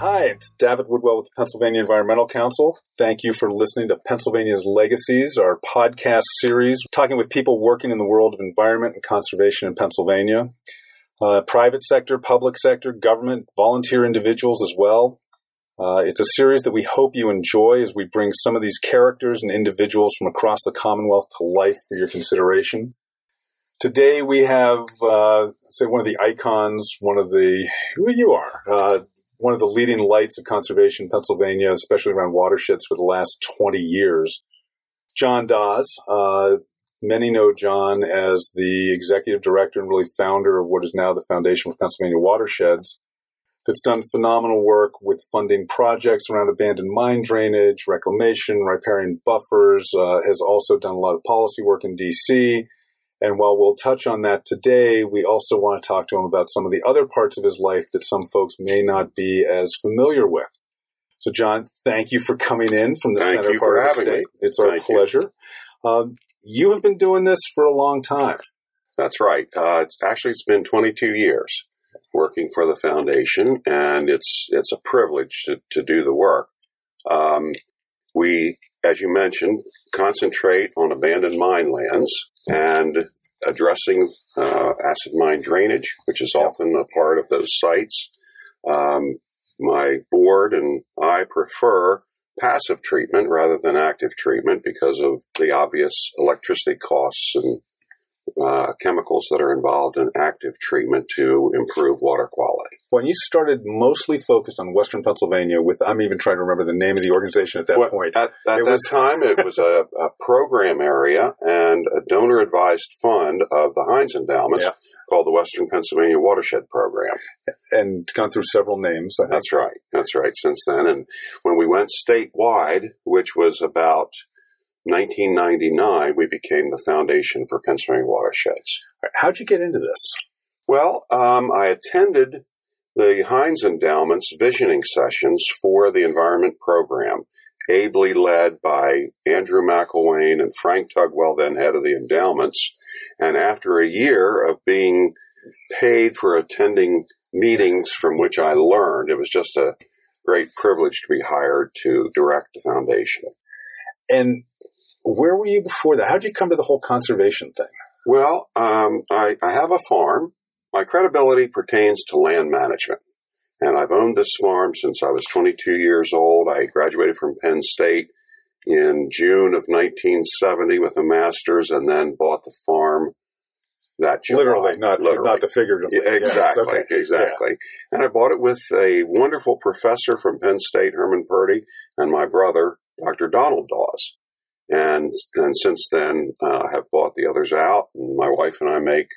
Hi, it's Davitt Woodwell with the Pennsylvania Environmental Council. Thank you for listening to Pennsylvania's Legacies, our podcast series, talking with people working in the world of environment and conservation in Pennsylvania. Uh, private sector, public sector, government, volunteer individuals as well. Uh, it's a series that we hope you enjoy as we bring some of these characters and individuals from across the Commonwealth to life for your consideration. Today we have, uh, say, one of the icons, one of the, who you are, uh, one of the leading lights of conservation in Pennsylvania, especially around watersheds for the last 20 years. John Dawes. Uh, many know John as the executive director and really founder of what is now the Foundation for Pennsylvania Watersheds. That's done phenomenal work with funding projects around abandoned mine drainage, reclamation, riparian buffers, uh, has also done a lot of policy work in DC, and while we'll touch on that today, we also want to talk to him about some of the other parts of his life that some folks may not be as familiar with. So, John, thank you for coming in from the thank center part of the state. Me. It's our thank pleasure. You. Um, you. have been doing this for a long time. That's right. Uh, it's actually it's been 22 years working for the foundation, and it's it's a privilege to, to do the work. Um, we as you mentioned, concentrate on abandoned mine lands and addressing uh, acid mine drainage, which is often a part of those sites. Um, my board and I prefer passive treatment rather than active treatment because of the obvious electricity costs and uh, chemicals that are involved in active treatment to improve water quality. When you started mostly focused on Western Pennsylvania, with I'm even trying to remember the name of the organization at that well, point. At, at that was... time, it was a, a, program area and a donor advised fund of the Heinz Endowments yeah. called the Western Pennsylvania Watershed Program, and gone through several names. That's right. That's right. Since then, and when we went statewide, which was about 1999, we became the Foundation for Pennsylvania Watersheds. How'd you get into this? Well, um, I attended the Heinz Endowment's visioning sessions for the environment program, ably led by Andrew McElwaine and Frank Tugwell, then head of the endowments. And after a year of being paid for attending meetings from which I learned, it was just a great privilege to be hired to direct the foundation. And where were you before that? How did you come to the whole conservation thing? Well, um, I, I have a farm. My credibility pertains to land management. And I've owned this farm since I was 22 years old. I graduated from Penn State in June of 1970 with a master's and then bought the farm that July. Literally, not, Literally. not the figuratively. Yeah, exactly, yes, okay. exactly. Yeah. And I bought it with a wonderful professor from Penn State, Herman Purdy, and my brother, Dr. Donald Dawes and and since then uh, have bought the others out. And my wife and I make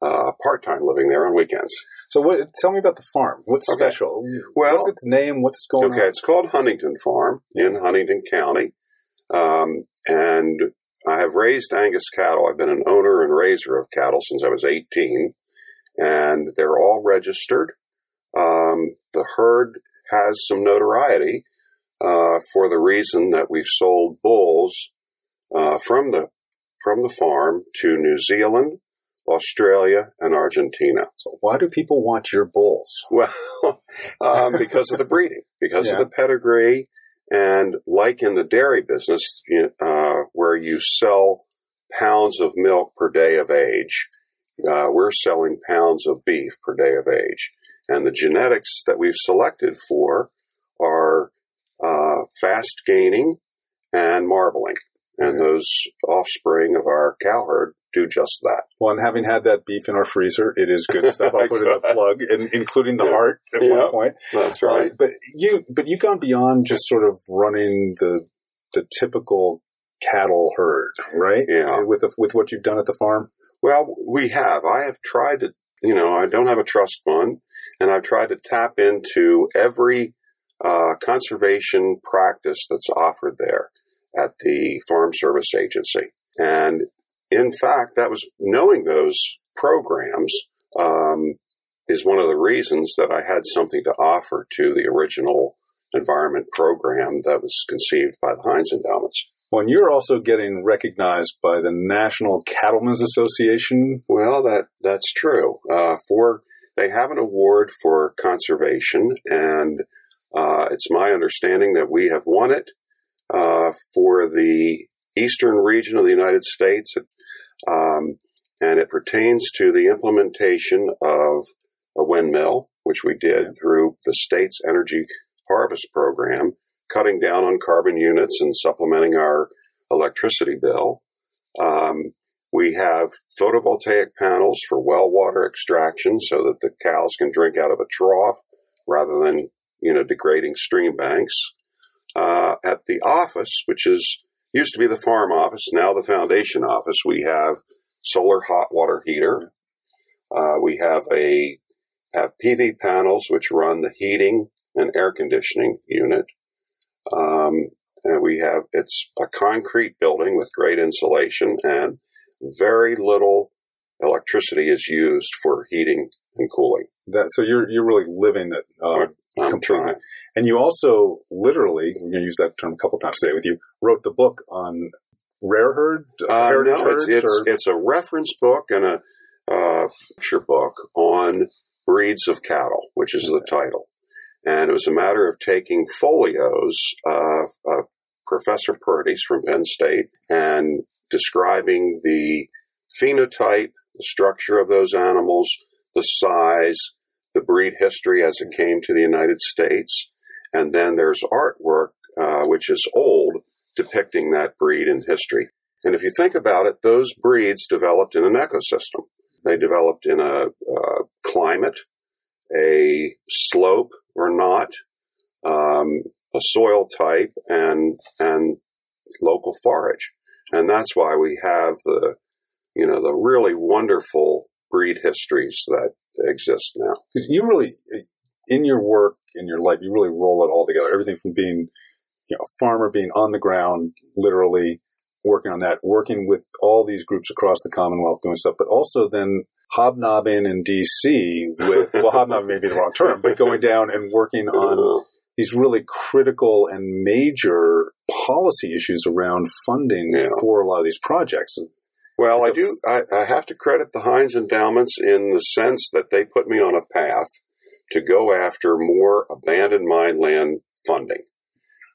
uh, part time living there on weekends. So, what? Tell me about the farm. What's okay. special? Well, what's its name? What's going okay, on? Okay, it's called Huntington Farm in Huntingdon County, um, and I have raised Angus cattle. I've been an owner and raiser of cattle since I was 18, and they're all registered. Um, the herd has some notoriety uh, for the reason that we've sold bulls uh, from the from the farm to New Zealand, Australia, and Argentina. So why do people want your bulls? Well, um, because of the breeding, because yeah. of the pedigree, and like in the dairy business, uh, where you sell pounds of milk per day of age, uh, we're selling pounds of beef per day of age. And the genetics that we've selected for are fast gaining and marbling. And those offspring of our cow herd do just that. Well, and having had that beef in our freezer, it is good stuff. I'll put in a plug, in, including the yeah. heart at yeah. one point. That's right. Uh, but you, but you've gone beyond just sort of running the the typical cattle herd, right? Yeah. With the, with what you've done at the farm. Well, we have. I have tried to. You know, I don't have a trust fund, and I've tried to tap into every uh, conservation practice that's offered there at the Farm Service Agency. And in fact, that was knowing those programs um, is one of the reasons that I had something to offer to the original environment program that was conceived by the Heinz Endowments. Well, and you're also getting recognized by the National Cattlemen's Association. Well, that that's true. Uh, for they have an award for conservation, and Uh, it's my understanding that we have won it uh, for the eastern region of the United States, um, and it pertains to the implementation of a windmill, which we did through the state's energy harvest program, cutting down on carbon units and supplementing our electricity bill. Um, we have photovoltaic panels for well water extraction so that the cows can drink out of a trough rather than, you know, degrading stream banks. Uh, at the office, which is used to be the farm office, now the foundation office, we have solar hot water heater. Uh, we have a have PV panels which run the heating and air conditioning unit. Um, and we have it's a concrete building with great insulation and very little electricity is used for heating and cooling. That so you're you're really living that Uh, I'm trying. And you also literally, we're going to use that term a couple times today with you, wrote the book on rare herd. Uh, no, it's it's, it's, a reference book and a uh, picture book on breeds of cattle, which is the title. And it was a matter of taking folios of Professor Purdy's from Penn State and describing the phenotype, the structure of those animals, the size, the breed history as it came to the United States. And then there's artwork, uh, which is old, depicting that breed in history. And if you think about it, those breeds developed in an ecosystem. They developed in a, climate, a slope or not, um, a soil type, and and local forage. And that's why we have the, you know, the really wonderful breed histories that exist now. Because you really, in your work, in your life, you really roll it all together. Everything from being, you know, a farmer, being on the ground, literally working on that, working with all these groups across the Commonwealth doing stuff, but also then hobnobbing in DC with, well, hobnobbing may be the wrong term, but going down and working on these really critical and major policy issues around funding yeah. for a lot of these projects. Well, I do. I, I, have to credit the Heinz endowments in the sense that they put me on a path to go after more abandoned mine land funding.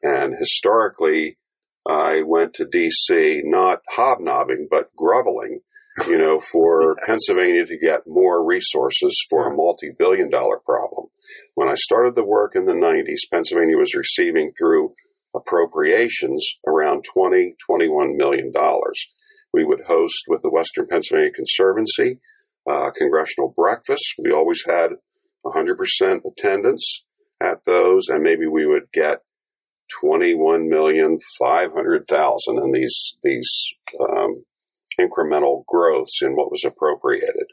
And historically, I went to D.C. not hobnobbing, but groveling, you know, for Pennsylvania to get more resources for a multi-billion dollar problem. When I started the work in the 90s, Pennsylvania was receiving through appropriations around 20, 21 million dollars. We would host with the Western Pennsylvania Conservancy uh, congressional breakfasts. We always had 100% attendance at those, and maybe we would get 21 million 500,000 in these these um, incremental growths in what was appropriated.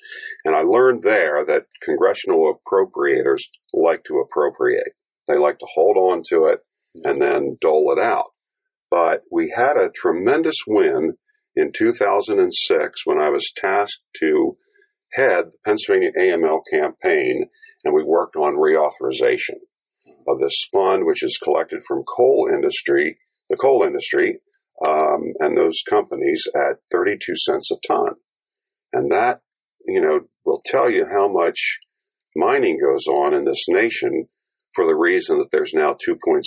And I learned there that congressional appropriators like to appropriate. They like to hold on to it and then dole it out. But we had a tremendous win in 2006 when I was tasked to head the Pennsylvania AML campaign and we worked on reauthorization of this fund, which is collected from coal industry, the coal industry, um, and those companies at 32 cents a ton. And that, you know, will tell you how much mining goes on in this nation for the reason that there's now $2.7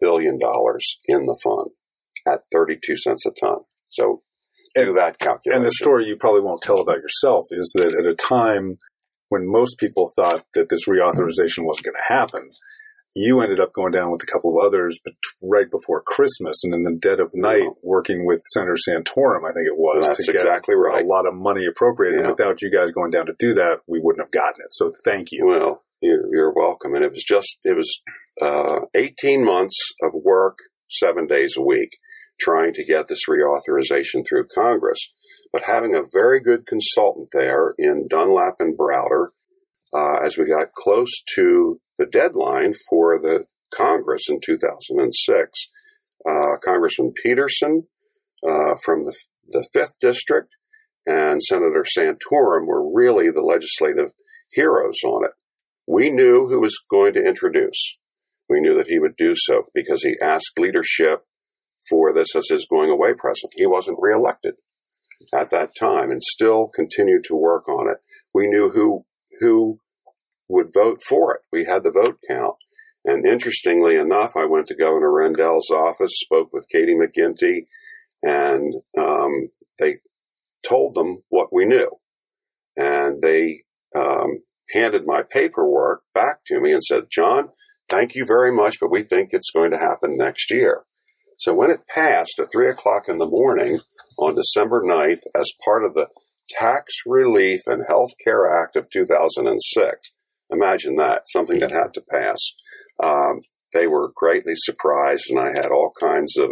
billion in the fund at 32 cents a ton. So do and, that calculation. And the story you probably won't tell about yourself is that at a time when most people thought that this reauthorization wasn't going to happen, you ended up going down with a couple of others right before Christmas and in the dead of night wow. working with Senator Santorum, I think it was, That's to get exactly right. a lot of money appropriated. Yeah. Without you guys going down to do that, we wouldn't have gotten it. So thank you. Well, you're, you're welcome. And it was just, it was uh, 18 months of work, seven days a week, trying to get this reauthorization through Congress. But having a very good consultant there in Dunlap and Browder, uh, as we got close to the deadline for the Congress in 2006, uh, Congressman Peterson uh, from the, the 5th District and Senator Santorum were really the legislative heroes on it. We knew who was going to introduce. We knew that he would do so because he asked leadership for this as his going away present. He wasn't reelected at that time and still continued to work on it. We knew who who would vote for it. We had the vote count. And interestingly enough, I went to Governor Rendell's office, spoke with Katie McGinty, and um, they told them what we knew. And they um, handed my paperwork back to me and said, John, thank you very much, but we think it's going to happen next year. So when it passed at 3 o'clock in the morning on December 9th as part of the Tax Relief and Health Care Act of 2006, imagine that, something that had to pass. Um, they were greatly surprised, and I had all kinds of,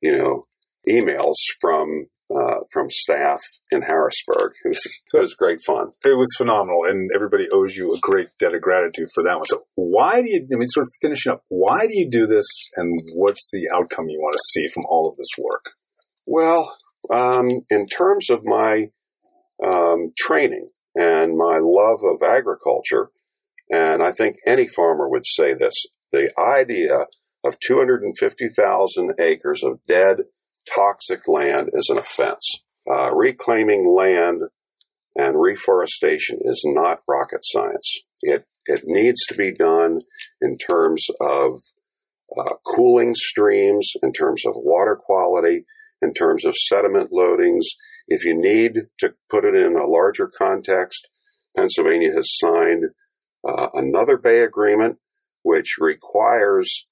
you know, emails from uh, from staff in Harrisburg. It was, it was great fun. It was phenomenal, and everybody owes you a great debt of gratitude for that one. So, why do you? I mean, sort of finishing up. Why do you do this, and what's the outcome you want to see from all of this work? Well, um, in terms of my um, training and my love of agriculture, and I think any farmer would say this: the idea of 250,000 acres of dead toxic land is an offense. Uh, reclaiming land and reforestation is not rocket science. It it needs to be done in terms of uh, cooling streams, in terms of water quality, in terms of sediment loadings. If you need to put it in a larger context, Pennsylvania has signed uh, another Bay Agreement, which requires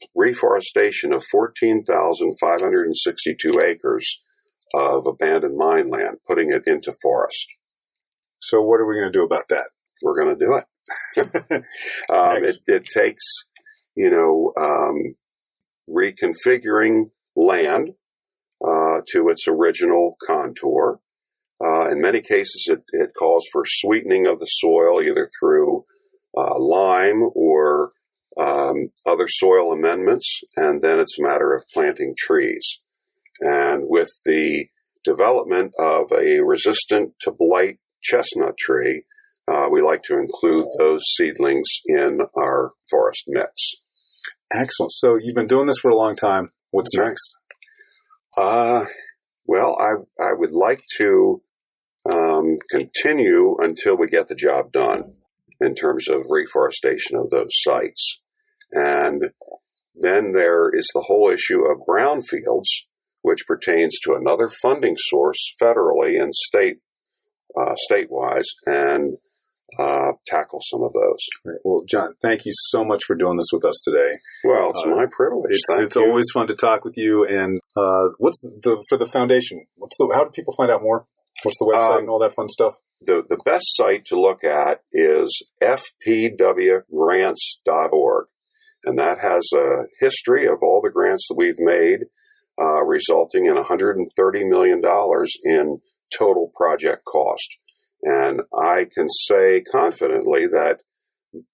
the reforestation of 14,562 acres of abandoned mine land, putting it into forest. So, what are we going to do about that? We're going to do it. um, it, it, takes, you know, um, reconfiguring land uh, to its original contour. Uh, in many cases, it, it, calls for sweetening of the soil either through uh, lime or um, other soil amendments, and then it's a matter of planting trees. And with the development of a resistant to blight chestnut tree, uh, we like to include those seedlings in our forest mix. Excellent. So you've been doing this for a long time. What's next? Uh, well, I I would like to um, continue until we get the job done in terms of reforestation of those sites. And then there is the whole issue of brownfields, which pertains to another funding source federally and state uh, statewise, and uh, tackle some of those. Right. Well, John, thank you so much for doing this with us today. Well, it's uh, my privilege. It's, it's always fun to talk with you. And uh, what's the for the foundation? What's the how do people find out more? What's the website um, and all that fun stuff? The the best site to look at is fpwgrants.org and that has a history of all the grants that we've made, uh, resulting in $130 million in total project cost. And I can say confidently that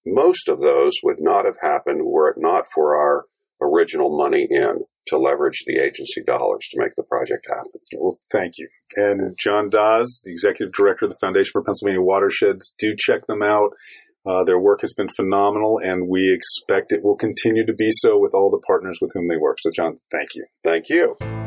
most of those would not have happened were it not for our original money in to leverage the agency dollars to make the project happen. Well, thank you. And John Dawes, the executive director of the Foundation for Pennsylvania Watersheds, do check them out. Uh, their work has been phenomenal, and we expect it will continue to be so with all the partners with whom they work. So, John, thank you. Thank you.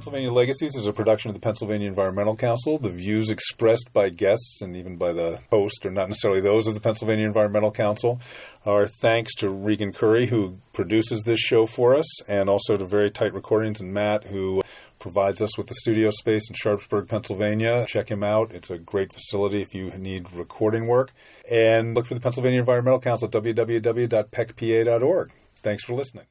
Pennsylvania Legacies is a production of the Pennsylvania Environmental Council. The views expressed by guests and even by the host are not necessarily those of the Pennsylvania Environmental Council. Our thanks to Regan Curry, who produces this show for us, and also to Very Tight Recordings and Matt, who provides us with the studio space in Sharpsburg, Pennsylvania. Check him out. It's a great facility if you need recording work. And look for the Pennsylvania Environmental Council at www.pecpa.org. Thanks for listening.